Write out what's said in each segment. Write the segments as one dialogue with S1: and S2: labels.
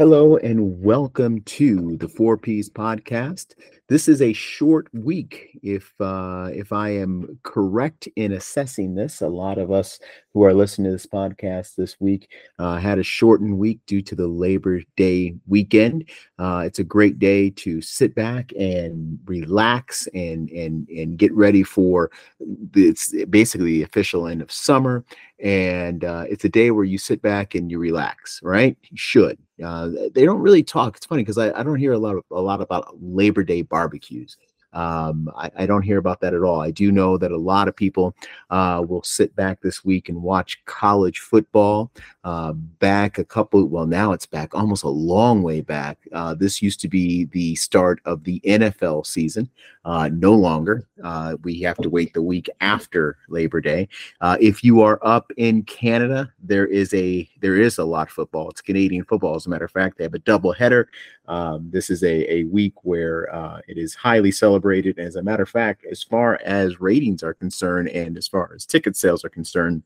S1: Hello and welcome to the Four Ps podcast. This is a short week, if uh, if I am correct in assessing this. A lot of us who are listening to this podcast this week uh, had a shortened week due to the Labor Day weekend. Uh, it's a great day to sit back and relax and and and get ready for it's basically the official end of summer and uh, it's a day where you sit back and you relax right? You should uh, they don't really talk. It's funny because I, I don't hear a lot of, a lot about labor day barbecues um, I, I, don't hear about that at all. I do know that a lot of people uh, will sit back this week and watch college football. Uh, back a couple, well, now it's back almost a long way back. Uh, this used to be the start of the NFL season. Uh, no longer. Uh, we have to wait the week after Labor Day. Uh, if you are up in Canada, there is a there is a lot of football. It's Canadian football, as a matter of fact. They have a double header. Um, this is a, a week where it is highly celebrated. As a matter of fact, as far as ratings are concerned and as far as ticket sales are concerned,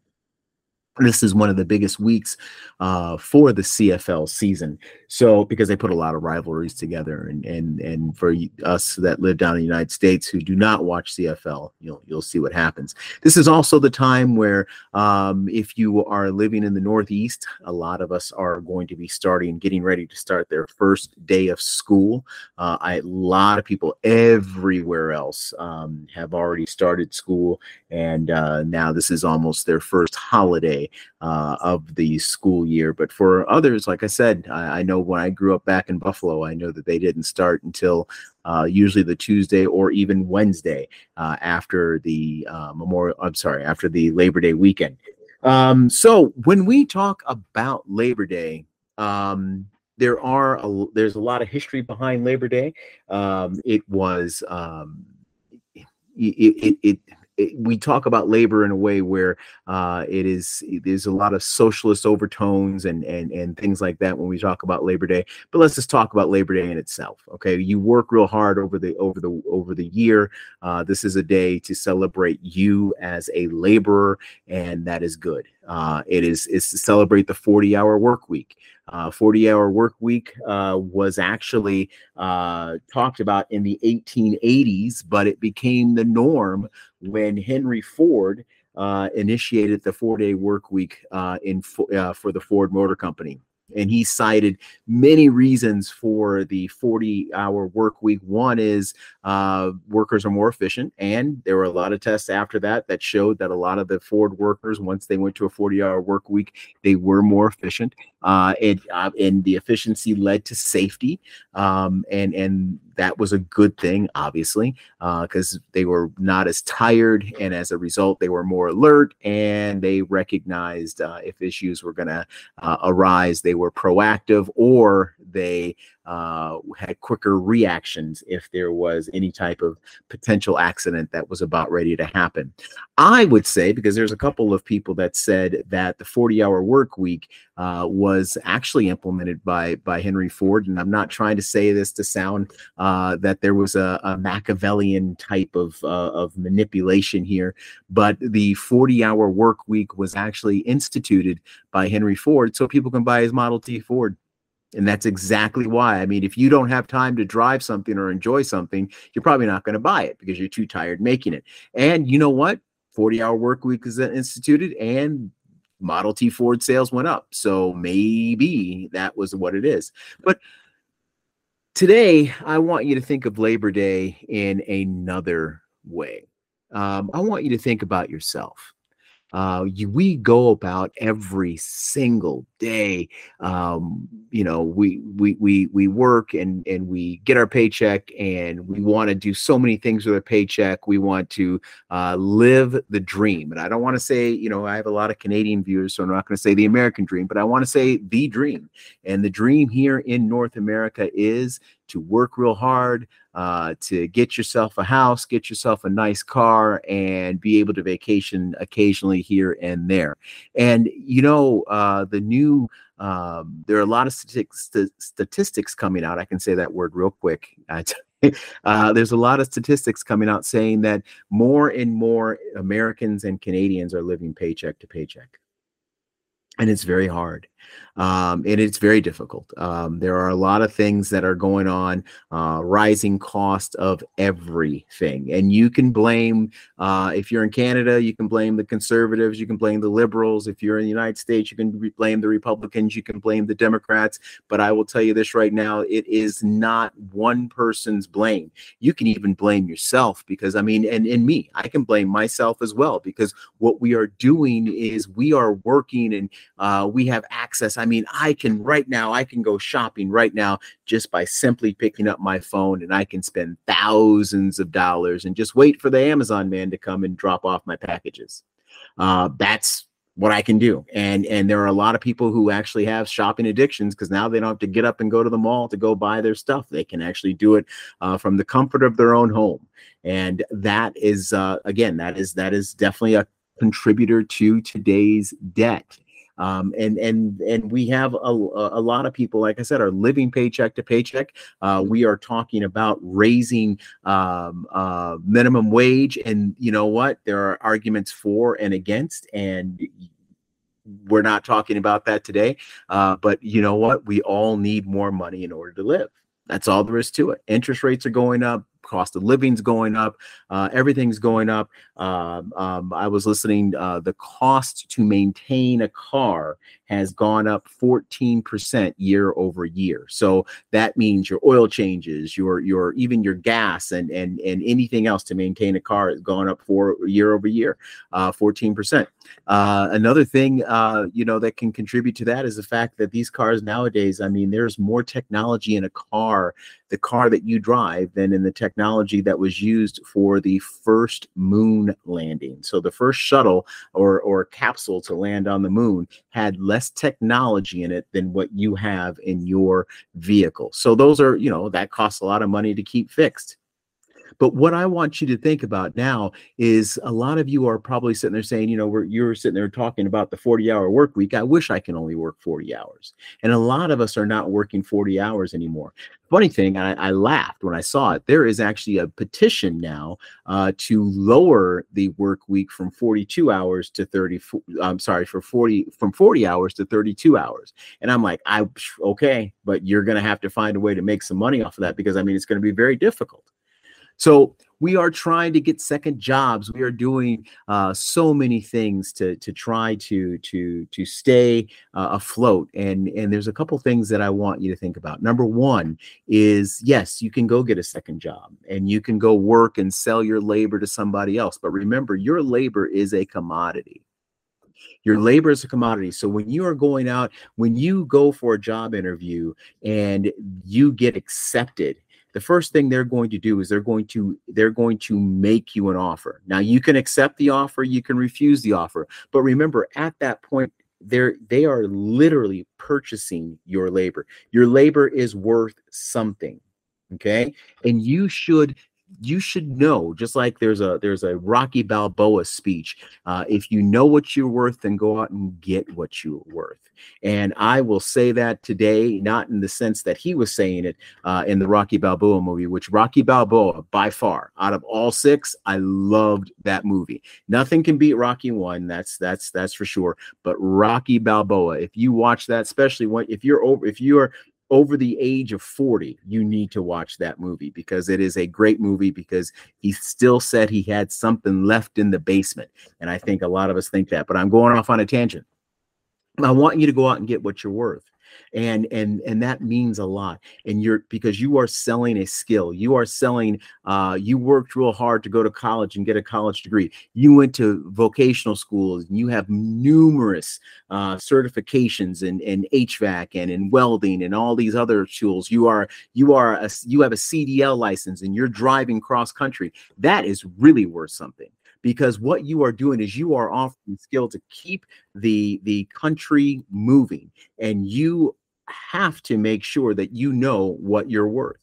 S1: this is one of the biggest weeks uh, for the CFL season. So because they put a lot of rivalries together, and and and for us that live down in the United States who do not watch CFL, you'll you'll see what happens. This is also the time where um, if you are living in the Northeast, a lot of us are going to be starting, getting ready to start their first day of school. Uh, I, a lot of people everywhere else um, have already started school, and uh, now this is almost their first holiday uh, of the school year. But for others, like I said, I, I, know when I grew up back in Buffalo, I know that they didn't start until uh, usually the Tuesday or even Wednesday uh, after the uh, Memorial. I'm sorry, after the Labor Day weekend. Um, so when we talk about Labor Day, um, there are a, there's a lot of history behind Labor Day. Um, it was um, it, it, we talk about labor in a way where uh, it is there's a lot of socialist overtones and and and things like that when we talk about Labor Day. But let's just talk about Labor Day in itself. Okay, you work real hard over the over the over the year. Uh, this is a day to celebrate you as a laborer, and that is good. Uh, it is is to celebrate the 40 hour work week. Uh, 40 hour work week uh, was actually uh, talked about in the 1880s, but it became the norm when Henry Ford uh, initiated the four day work week uh, in uh, for the Ford Motor Company and he cited many reasons for the 40 hour work week. One is uh, workers are more efficient and there were a lot of tests after that that showed that a lot of the ford workers once they went to a 40 hour work week they were more efficient. Uh, and, uh, and the efficiency led to safety um, and and that was a good thing obviously because uh, they were not as tired and as a result they were more alert and they recognized uh, if issues were going to uh, arise they were proactive or they uh, had quicker reactions if there was any type of potential accident that was about ready to happen. I would say, because there's a couple of people that said that the 40 hour work week uh, was actually implemented by, by Henry Ford. And I'm not trying to say this to sound uh, that there was a, a Machiavellian type of, uh, of manipulation here, but the 40 hour work week was actually instituted by Henry Ford so people can buy his Model T Ford and that's exactly why. I mean, if you don't have time to drive something or enjoy something, you're probably not going to buy it because you're too tired making it. And you know what? 40 hour work week is instituted and Model T Ford sales went up. So maybe that was what it is. But today, I want you to think of Labor Day in another way. Um, I want you to think about yourself uh, you, we go about every single day. Um, you know, we we we we work and and we get our paycheck, and we want to do so many things with our paycheck. We want to uh, live the dream, and I don't want to say, you know, I have a lot of Canadian viewers, so I'm not going to say the American dream, but I want to say the dream. And the dream here in North America is to work real hard, uh, to get yourself a house, get yourself a nice car, and be able to vacation occasionally here and there. And you know, uh, the new um, there are a lot of statistics, statistics coming out. I can say that word real quick. Uh, there's a lot of statistics coming out saying that more and more Americans and Canadians are living paycheck to paycheck and it's very hard. Um, and it's very difficult. Um, there are a lot of things that are going on, uh, rising cost of everything, and you can blame. Uh, if you're in Canada, you can blame the conservatives, you can blame the liberals. If you're in the United States, you can blame the Republicans, you can blame the Democrats. But I will tell you this right now: it is not one person's blame. You can even blame yourself because I mean, and and me, I can blame myself as well because what we are doing is we are working and uh, we have access. I mean, I can right now, I can go shopping right now just by simply picking up my phone and I can spend thousands of dollars and just wait for the Amazon man to come and drop off my packages. Uh, that's what I can do. And and there are a lot of people who actually have shopping addictions because now they don't have to get up and go to the mall to go buy their stuff. They can actually do it uh, from the comfort of their own home. And that is uh, again, that is that is definitely a contributor to today's debt. Um, and and and we have a, a lot of people, like I said, are living paycheck to paycheck. Uh, we are talking about raising um, uh, minimum wage, and you know what? There are arguments for and against, and we're not talking about that today. Uh, but you know what? We all need more money in order to live. That's all there is to it. Interest rates are going up cost of living's going up, uh, everything's going up. Uh, um, I was listening, uh, the cost to maintain a car has gone up 14% year over year. So that means your oil changes, your your even your gas and and and anything else to maintain a car has gone up for year over year, uh, 14%. Uh, another thing, uh, you know, that can contribute to that is the fact that these cars nowadays, I mean, there's more technology in a car, the car that you drive, than in the technology that was used for the first moon landing. So the first shuttle or or capsule to land on the moon had less technology in it than what you have in your vehicle. So those are, you know, that costs a lot of money to keep fixed. But what I want you to think about now is a lot of you are probably sitting there saying, you know, we're, you're sitting there talking about the 40 hour work week. I wish I can only work 40 hours. And a lot of us are not working 40 hours anymore. Funny thing, I, I laughed when I saw it. There is actually a petition now uh, to lower the work week from 42 hours to 30. I'm sorry, for 40 from 40 hours to 32 hours. And I'm like, I okay, but you're going to have to find a way to make some money off of that because I mean, it's going to be very difficult. So we are trying to get second jobs. We are doing uh, so many things to to try to to to stay uh, afloat. And and there's a couple things that I want you to think about. Number one is yes, you can go get a second job and you can go work and sell your labor to somebody else. But remember, your labor is a commodity. Your labor is a commodity. So when you are going out, when you go for a job interview and you get accepted, the first thing they're going to do is they're going to they're going to make you an offer. Now you can accept the offer you can refuse the offer but remember at that point they're they are literally purchasing your labor. Your labor is worth something okay? And you should you should know just like there's a there's a rocky balboa speech uh, if you know what you're worth then go out and get what you're worth. And i will say that today not in the sense that he was saying it uh, in the rocky balboa movie which rocky balboa by far out of all six i loved that movie. Nothing can beat rocky one that's that's that's for sure. But rocky balboa if you watch that especially when if you're over if you're over the age of 40, you need to watch that movie because it is a great movie because he still said he had something left in the basement. And I think a lot of us think that, but I'm going off on a tangent. I want you to go out and get what you're worth and and and that means a lot and you're because you are selling a skill you are selling uh, you worked real hard to go to college and get a college degree. You went to vocational schools and you have numerous uh, certifications in, in hvac and in welding and all these other tools. You are you are a, you have a cdl license and you're driving cross country. That is really worth something because what you are doing is you are offering skill to keep the the country moving and you have to make sure that you know what you're worth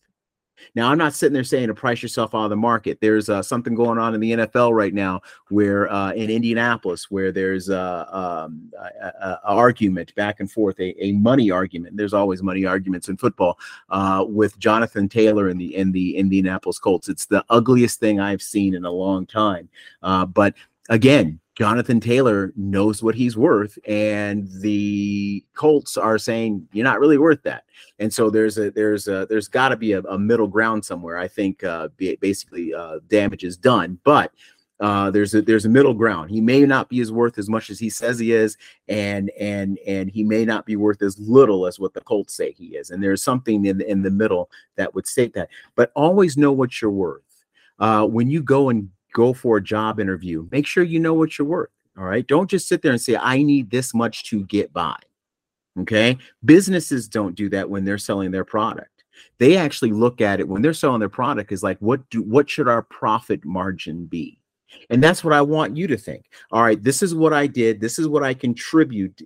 S1: now, I'm not sitting there saying to price yourself out of the market. There's uh, something going on in the NFL right now, where uh, in Indianapolis, where there's a, um, a, a, argument back and forth, a, a, money argument. There's always money arguments in football uh, with Jonathan Taylor in the in the Indianapolis Colts. It's the ugliest thing I've seen in a long time. Uh, but again, Jonathan Taylor knows what he's worth, and the Colts are saying you're not really worth that. And so there's a there's a there's got to be a, a, middle ground somewhere. I think uh, basically uh, damage is done, but uh, there's a there's a middle ground. He may not be as worth as much as he says he is, and and and he may not be worth as little as what the Colts say he is. And there's something in the, in the middle that would state that. But always know what you're worth. Uh, when you go and go for a job interview, make sure you know what you're worth. All right. Don't just sit there and say, I need this much to get by. Okay. Businesses don't do that when they're selling their product. They actually look at it when they're selling their product is like, what do what should our profit margin be? And that's what I want you to think. All right, this is what I did. This is what I contribute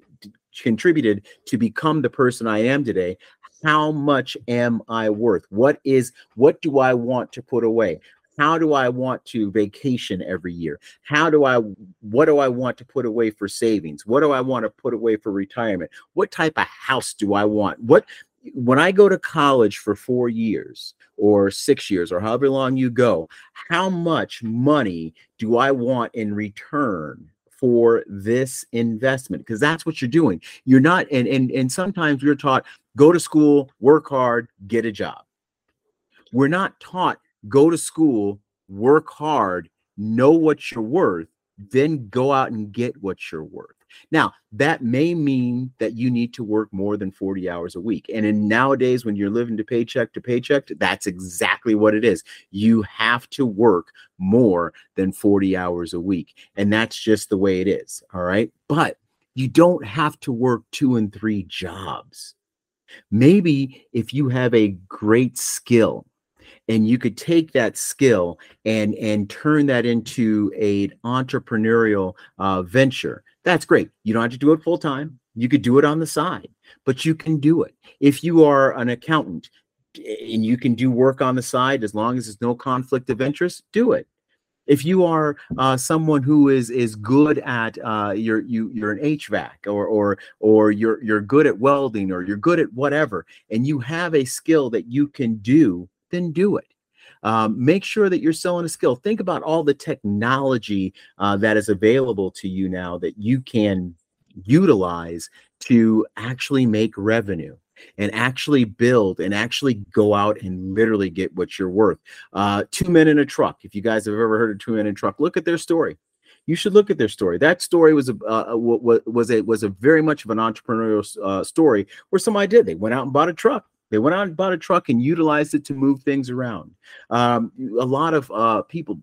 S1: contributed to become the person I am today. How much am I worth? What is what do I want to put away? How do I want to vacation every year? How do I what do I want to put away for savings? What do I want to put away for retirement? What type of house do I want? What when I go to college for 4 years, or six years or however long you go, how much money do I want in return for this investment? Because that's what you're doing. You're not, and, and, and sometimes we're taught go to school, work hard, get a job. We're not taught go to school, work hard, know what you're worth, then go out and get what you're worth. Now, that may mean that you need to work more than 40 hours a week. And in nowadays, when you're living to paycheck to paycheck, that's exactly what it is. You have to work more than 40 hours a week. And that's just the way it is. All right. But you don't have to work two and three jobs. Maybe if you have a great skill, and you could take that skill and and turn that into a entrepreneurial uh, venture that's great. You don't have to do it full time. You could do it on the side, but you can do it. If you are an accountant and you can do work on the side as long as there's no conflict of interest, do it. If you are uh, someone who is is good at uh, you're you you're an HVAC or or or you're you're good at welding or you're good at whatever, and you have a skill that you can do, then do it. Um, make sure that you're selling a skill. Think about all the technology uh, that is available to you now that you can utilize to actually make revenue and actually build and actually go out and literally get what you're worth. Uh, two men in a truck. If you guys have ever heard of two men in a truck, look at their story. You should look at their story. That story was a uh, was a was a very much of an entrepreneurial uh, story where somebody did. They went out and bought a truck. They went out and bought a truck and utilized it to move things around. Um, a lot of uh, people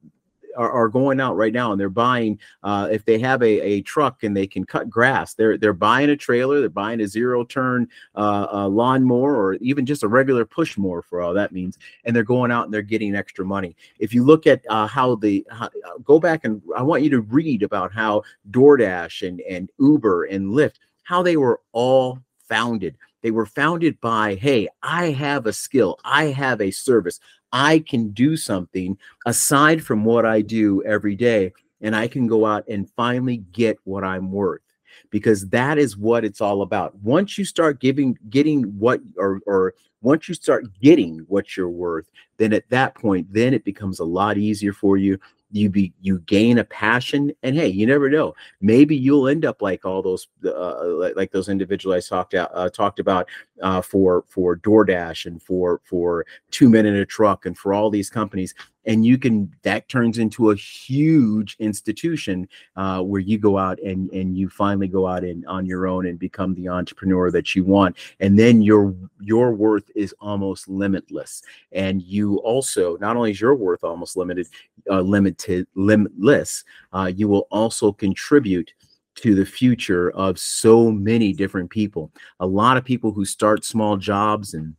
S1: are, are, going out right now and they're buying. Uh, if they have a, a truck and they can cut grass, they're they're buying a trailer, they're buying a zero turn uh, uh, lawnmower, or even just a regular push mower for all that means, and they're going out and they're getting extra money. If you look at uh, how the how, go back and I want you to read about how DoorDash and and Uber and Lyft how they were all founded they were founded by, hey, I have a skill, I have a service, I can do something aside from what I do every day, and I can go out and finally get what I'm worth. Because that is what it's all about. Once you start giving, getting what, or, or once you start getting what you're worth, then at that point, then it becomes a lot easier for you you be you gain a passion and hey you never know maybe you'll end up like all those uh, like, like those individuals i talked out uh, talked about uh, for for DoorDash and for for two men in a truck and for all these companies and you can that turns into a huge institution uh, where you go out and and you finally go out and on your own and become the entrepreneur that you want and then your your worth is almost limitless and you also not only is your worth almost limited uh, limited limitless uh, you will also contribute to the future of so many different people. A lot of people who start small jobs and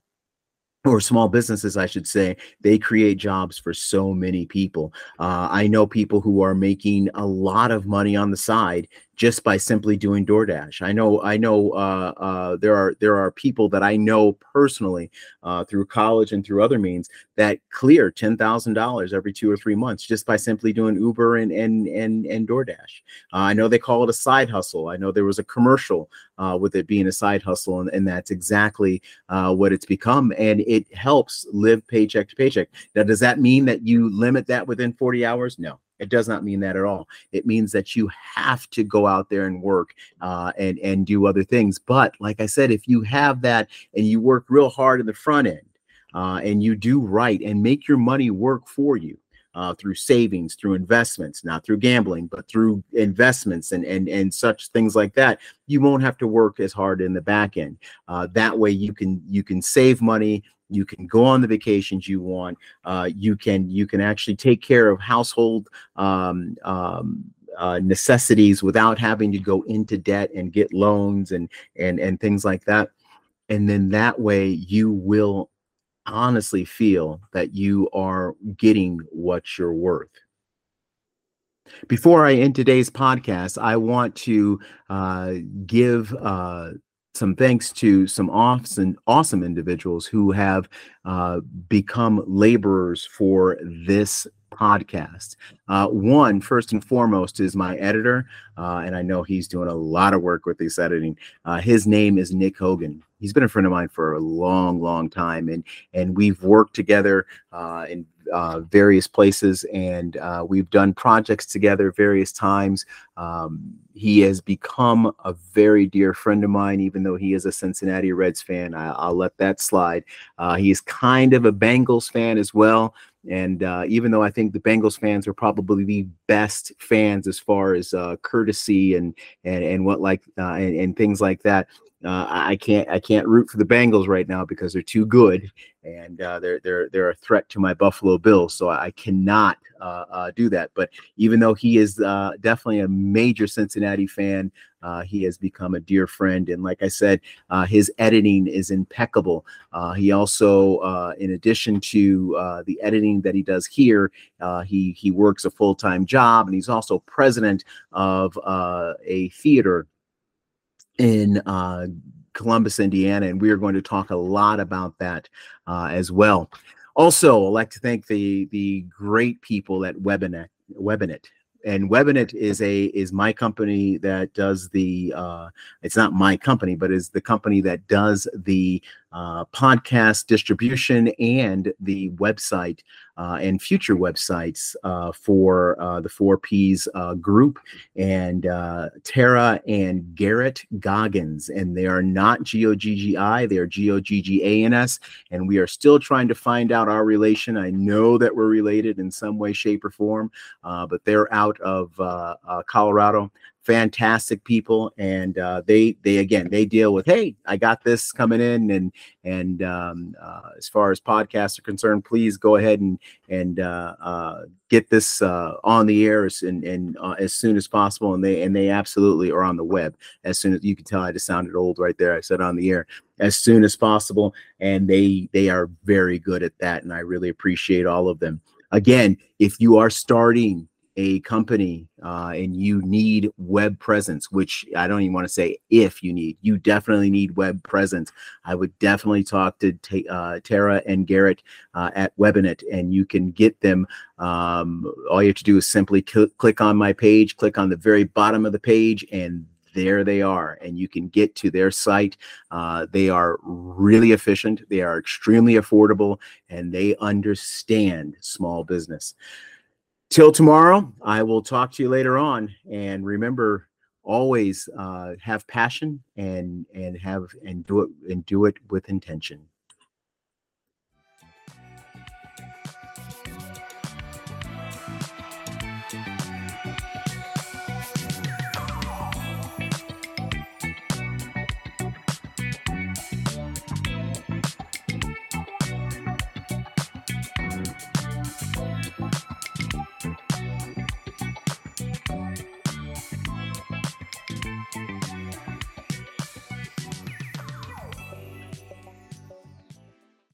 S1: or small businesses, I should say, they create jobs for so many people. Uh, I know people who are making a lot of money on the side just by simply doing DoorDash. I know, I know, uh, uh, there are there are people that I know personally uh, through college and through other means that clear ten thousand dollars every two or three months just by simply doing Uber and and and and DoorDash. Uh, I know they call it a side hustle. I know there was a commercial uh, with it being a side hustle, and, and that's exactly uh, what it's become. And it helps live paycheck to paycheck. Now, does that mean that you limit that within forty hours? No It does not mean that at all. It means that you have to go out there and work uh, and and do other things. But like I said, if you have that and you work real hard in the front end uh, and you do right and make your money work for you, uh, through savings, through investments, not through gambling, but through investments and and and such things like that. You won't have to work as hard in the back end. Uh, that way, you can you can save money. You can go on the vacations you want. Uh, you can you can actually take care of household um, um, uh, necessities without having to go into debt and get loans and and and things like that. And then that way you will honestly feel that you are getting what you're worth. Before I end today's podcast, I want to uh, give uh, some thanks to some awesome, awesome individuals who have uh, become laborers for this podcast. Uh, one, first and foremost, is my editor, uh, and I know he's doing a lot of work with this editing. Uh, his name is Nick Hogan. He's been a friend of mine for a long, long time, and and we've worked together uh, in uh, various places, and uh, we've done projects together various times. Um, he has become a very dear friend of mine, even though he is a Cincinnati Reds fan. I, will let that slide. he is kind of a Bengals fan as well. And uh, even though I think the Bengals fans are probably the best fans as far as uh, courtesy and and and what like uh, and, and, things like that, uh, I can't I can't root for the Bengals right now because they're too good and uh, they're they're they're a threat to my Buffalo Bills. So I cannot uh, uh, do that. But even though he is uh, definitely a major Cincinnati fan, uh, he has become a dear friend. And like I said, his editing is impeccable. he also, in addition to the editing that he does here, he he works a full time job, and he's also president of a theater in uh, Columbus, Indiana, and we are going to talk a lot about that uh, as well. Also, I'd like to thank the the great people at Webinet. Webinet and Webinet is a is my company that does the uh, it's not my company, but is the company that does the uh, podcast distribution and the website uh, and future websites uh, for uh, the Four Ps uh, group and Tara and Garrett Goggans, and they are not G O G G I, they are G O G G A N S, and we are still trying to find out our relation. I know that we're related in some way, shape, or form, but they're out of Colorado fantastic people and uh, they they again they deal with hey i got this coming in and and um, uh, as far as podcasts are concerned please go ahead and and uh, uh get this uh, on the air as, and, and uh, as soon as possible and they and they absolutely are on the web. As soon as you can tell i just sounded old right there i said on the air. As soon as possible and they they are very good at that and i really appreciate all of them. Again if you are starting a company uh, and you need web presence, which I don't even want to say if you need, you definitely need web presence. I would definitely talk to uh, Tara and Garrett uh, at Webinet, and you can get them. Um, all you have to do is simply cl- click on my page, click on the very bottom of the page, and there they are and you can get to their site uh, they are really efficient they are extremely affordable and they understand small business till tomorrow, I will talk to you later on. And remember, always uh, have passion and and have and do it and do it with intention.